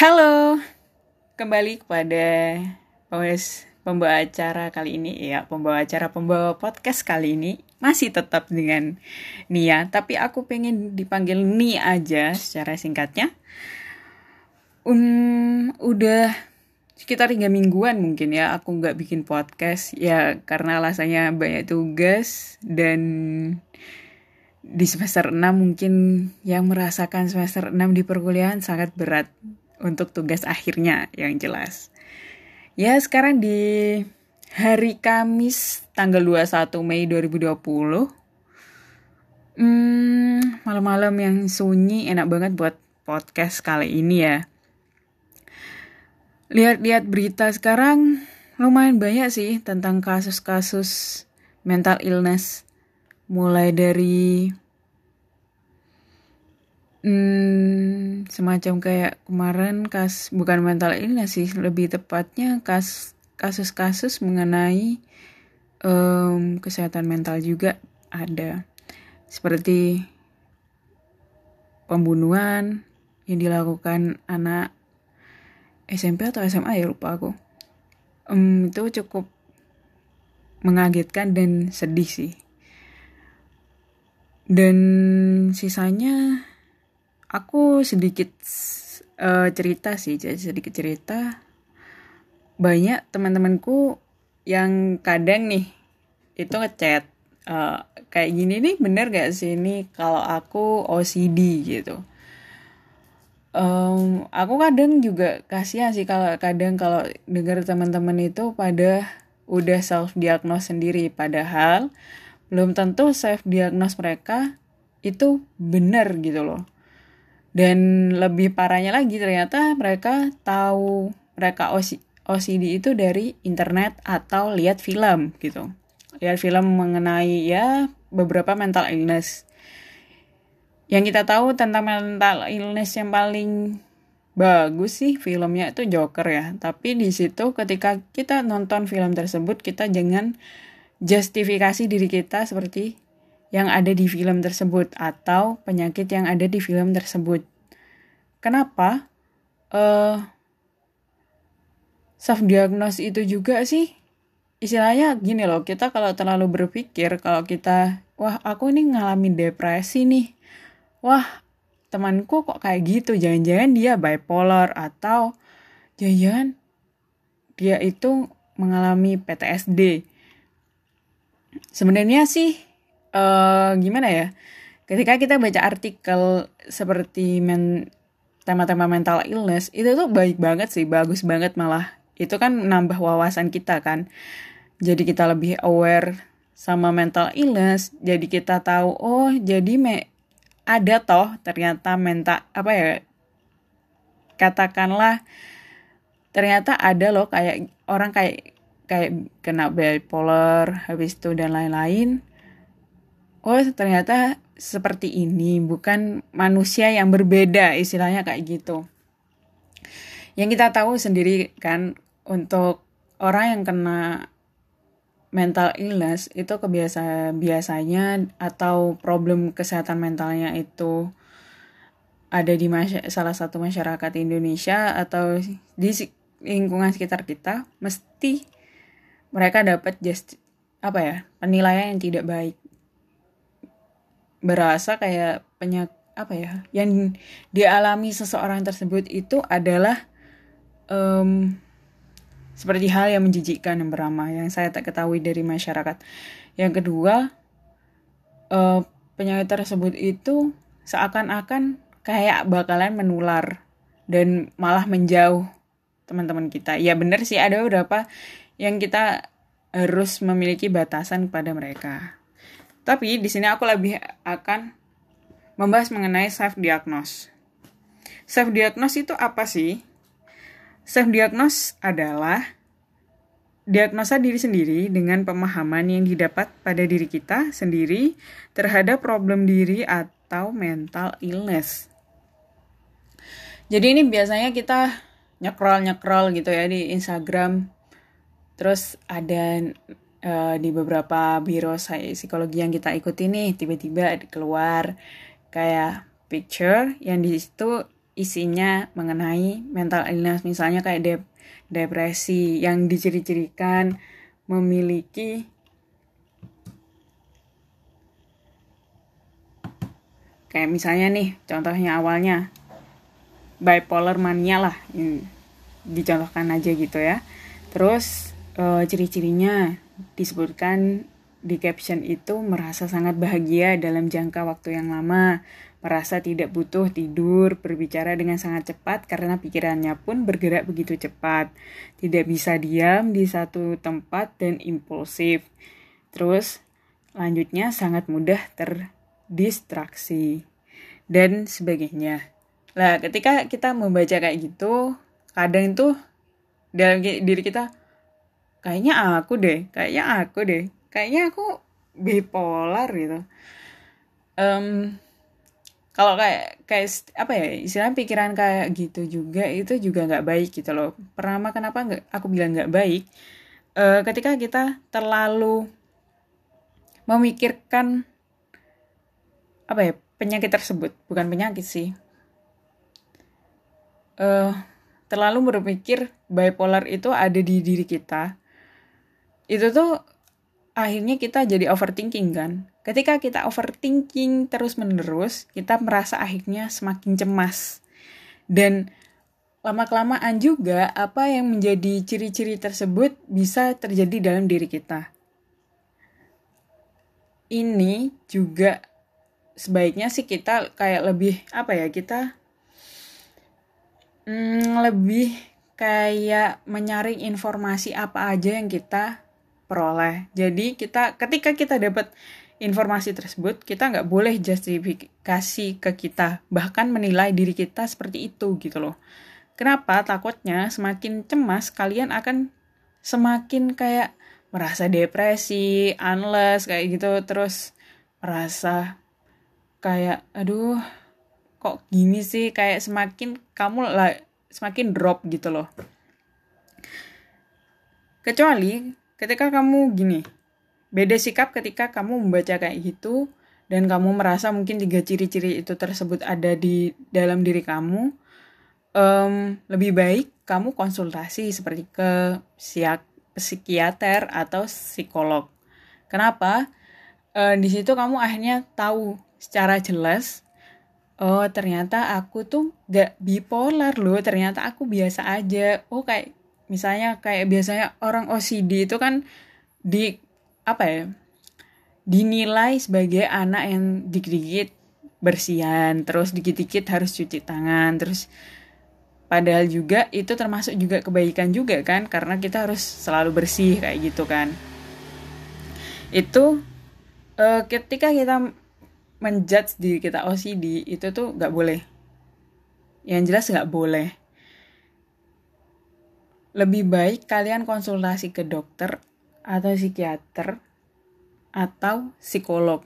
Halo, kembali kepada pembawa, pembawa acara kali ini. Ya pembawa acara pembawa podcast kali ini masih tetap dengan Nia tapi aku pengen dipanggil Nia aja secara singkatnya. Um, udah sekitar tiga mingguan mungkin ya aku nggak bikin podcast. Ya karena alasannya banyak tugas dan di semester 6 mungkin yang merasakan semester 6 di perkuliahan sangat berat untuk tugas akhirnya yang jelas. Ya sekarang di hari Kamis tanggal 21 Mei 2020 hmm, malam-malam yang sunyi enak banget buat podcast kali ini ya. Lihat-lihat berita sekarang lumayan banyak sih tentang kasus-kasus mental illness. Mulai dari Hmm, semacam kayak kemarin kas bukan mental ini sih lebih tepatnya kas kasus-kasus mengenai um, kesehatan mental juga ada. Seperti pembunuhan yang dilakukan anak SMP atau SMA ya lupa aku. Um, itu cukup mengagetkan dan sedih sih. Dan sisanya aku sedikit uh, cerita sih sedikit cerita. Banyak teman-temanku yang kadang nih itu ngechat uh, kayak gini nih bener gak sih ini kalau aku OCD gitu? Um, aku kadang juga kasihan sih kalau kadang kalau dengar teman-teman itu pada udah self diagnose sendiri. Padahal belum tentu self diagnose mereka itu benar gitu loh dan lebih parahnya lagi ternyata mereka tahu mereka OCD itu dari internet atau lihat film gitu. Lihat film mengenai ya beberapa mental illness. Yang kita tahu tentang mental illness yang paling bagus sih filmnya itu Joker ya. Tapi di situ ketika kita nonton film tersebut kita jangan justifikasi diri kita seperti yang ada di film tersebut atau penyakit yang ada di film tersebut. Kenapa? Uh, self diagnose itu juga sih istilahnya gini loh kita kalau terlalu berpikir kalau kita wah aku ini ngalamin depresi nih wah temanku kok kayak gitu jangan-jangan dia bipolar atau jangan-jangan dia itu mengalami PTSD sebenarnya sih uh, gimana ya? Ketika kita baca artikel seperti men tema-tema mental illness itu tuh baik banget sih, bagus banget malah. Itu kan nambah wawasan kita kan. Jadi kita lebih aware sama mental illness, jadi kita tahu oh jadi me ada toh ternyata mental apa ya katakanlah ternyata ada loh kayak orang kayak kayak kena bipolar habis itu dan lain-lain oh ternyata seperti ini bukan manusia yang berbeda istilahnya kayak gitu. Yang kita tahu sendiri kan untuk orang yang kena mental illness itu kebiasa biasanya atau problem kesehatan mentalnya itu ada di salah satu masyarakat Indonesia atau di lingkungan sekitar kita mesti mereka dapat just apa ya penilaian yang tidak baik berasa kayak penyak apa ya yang dialami seseorang tersebut itu adalah um, seperti hal yang menjijikkan yang beramah yang saya tak ketahui dari masyarakat. Yang kedua, uh, penyakit tersebut itu seakan-akan kayak bakalan menular dan malah menjauh teman-teman kita. Ya benar sih ada beberapa yang kita harus memiliki batasan pada mereka. Tapi di sini aku lebih akan membahas mengenai self diagnose. Self diagnose itu apa sih? Self diagnose adalah diagnosa diri sendiri dengan pemahaman yang didapat pada diri kita sendiri terhadap problem diri atau mental illness. Jadi ini biasanya kita nyekrol-nyekrol gitu ya di Instagram. Terus ada uh, di beberapa biro psikologi yang kita ikuti nih tiba-tiba keluar kayak picture yang di situ isinya mengenai mental illness. Misalnya kayak dep depresi yang diciri-cirikan memiliki kayak misalnya nih contohnya awalnya bipolar mania lah dicontohkan aja gitu ya. Terus e, ciri-cirinya disebutkan di caption itu merasa sangat bahagia dalam jangka waktu yang lama, merasa tidak butuh tidur, berbicara dengan sangat cepat karena pikirannya pun bergerak begitu cepat, tidak bisa diam di satu tempat dan impulsif. Terus lanjutnya sangat mudah terdistraksi dan sebagainya. Lah, ketika kita membaca kayak gitu, kadang tuh dalam diri kita kayaknya aku deh, kayaknya aku deh. Kayaknya aku bipolar gitu. Um, kalau kayak kayak apa ya istilahnya pikiran kayak gitu juga itu juga nggak baik gitu loh. Pertama kenapa nggak aku bilang nggak baik? Uh, ketika kita terlalu memikirkan apa ya penyakit tersebut. Bukan penyakit sih. Uh, terlalu berpikir bipolar itu ada di diri kita itu tuh akhirnya kita jadi overthinking kan. Ketika kita overthinking terus-menerus, kita merasa akhirnya semakin cemas. Dan lama-kelamaan juga apa yang menjadi ciri-ciri tersebut bisa terjadi dalam diri kita. Ini juga sebaiknya sih kita kayak lebih apa ya kita hmm, lebih kayak menyaring informasi apa aja yang kita peroleh. Jadi kita ketika kita dapat informasi tersebut, kita nggak boleh justifikasi ke kita, bahkan menilai diri kita seperti itu gitu loh. Kenapa? Takutnya semakin cemas kalian akan semakin kayak merasa depresi, unless kayak gitu, terus merasa kayak aduh kok gini sih kayak semakin kamu lah semakin drop gitu loh. Kecuali ketika kamu gini beda sikap ketika kamu membaca kayak gitu dan kamu merasa mungkin tiga ciri-ciri itu tersebut ada di dalam diri kamu um, lebih baik kamu konsultasi seperti ke psikiater atau psikolog. Kenapa? Uh, di situ kamu akhirnya tahu secara jelas oh ternyata aku tuh gak bipolar loh ternyata aku biasa aja. Oh kayak misalnya kayak biasanya orang OCD itu kan di apa ya dinilai sebagai anak yang dikit-dikit bersihan terus dikit-dikit harus cuci tangan terus padahal juga itu termasuk juga kebaikan juga kan karena kita harus selalu bersih kayak gitu kan. Itu uh, ketika kita menjudge diri kita OCD itu tuh nggak boleh. Yang jelas nggak boleh lebih baik kalian konsultasi ke dokter atau psikiater atau psikolog.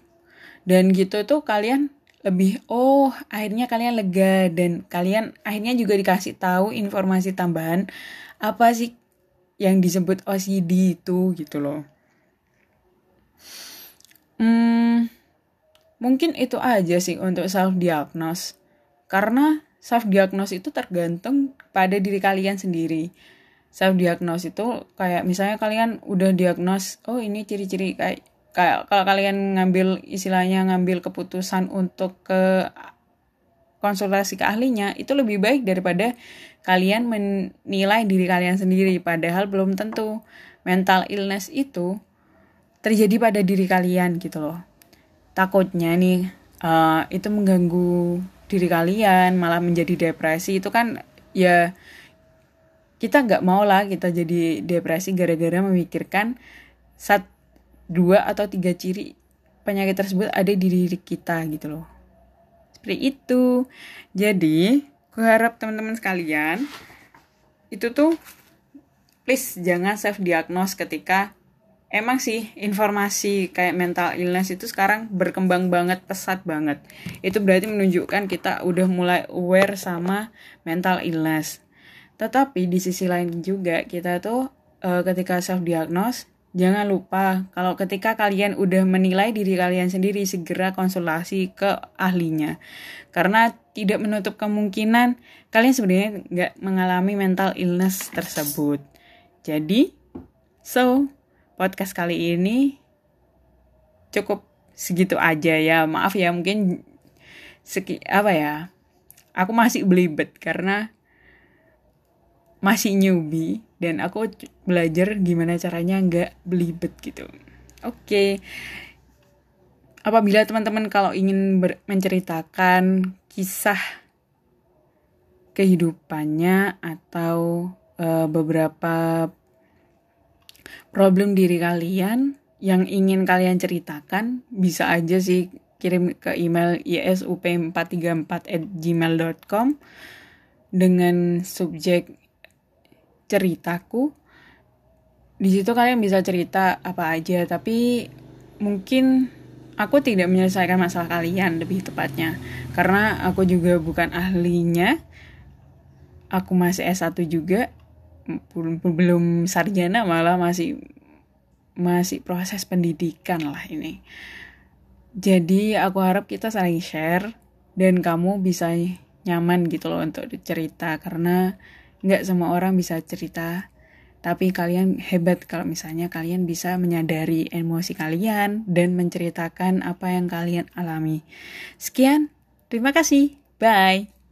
Dan gitu tuh kalian lebih oh akhirnya kalian lega dan kalian akhirnya juga dikasih tahu informasi tambahan apa sih yang disebut OCD itu gitu loh. Hmm, mungkin itu aja sih untuk self diagnose. Karena self diagnose itu tergantung pada diri kalian sendiri self diagnose itu kayak misalnya kalian udah diagnos oh ini ciri-ciri kayak kayak kalau kalian ngambil istilahnya ngambil keputusan untuk ke konsultasi ke ahlinya itu lebih baik daripada kalian menilai diri kalian sendiri. Padahal belum tentu mental illness itu terjadi pada diri kalian gitu loh. Takutnya nih uh, itu mengganggu diri kalian malah menjadi depresi. Itu kan ya kita nggak mau lah kita jadi depresi gara-gara memikirkan saat dua atau tiga ciri penyakit tersebut ada di diri kita gitu loh. Seperti itu. Jadi aku harap teman-teman sekalian itu tuh please jangan self diagnose ketika emang sih informasi kayak mental illness itu sekarang berkembang banget pesat banget. Itu berarti menunjukkan kita udah mulai aware sama mental illness tetapi di sisi lain juga kita tuh uh, ketika self diagnose jangan lupa kalau ketika kalian udah menilai diri kalian sendiri segera konsultasi ke ahlinya. Karena tidak menutup kemungkinan kalian sebenarnya nggak mengalami mental illness tersebut. Jadi so podcast kali ini cukup segitu aja ya. Maaf ya mungkin seki apa ya aku masih belibet karena masih newbie dan aku belajar gimana caranya nggak belibet gitu. Oke. Okay. Apabila teman-teman kalau ingin menceritakan kisah kehidupannya atau uh, beberapa problem diri kalian yang ingin kalian ceritakan bisa aja sih kirim ke email isup434@gmail.com dengan subjek ceritaku di situ kalian bisa cerita apa aja tapi mungkin aku tidak menyelesaikan masalah kalian lebih tepatnya. Karena aku juga bukan ahlinya aku masih S1 juga belum belum sarjana malah masih masih proses pendidikan lah ini. Jadi aku harap kita saling share dan kamu bisa nyaman gitu loh untuk cerita karena nggak semua orang bisa cerita tapi kalian hebat kalau misalnya kalian bisa menyadari emosi kalian dan menceritakan apa yang kalian alami. Sekian, terima kasih. Bye.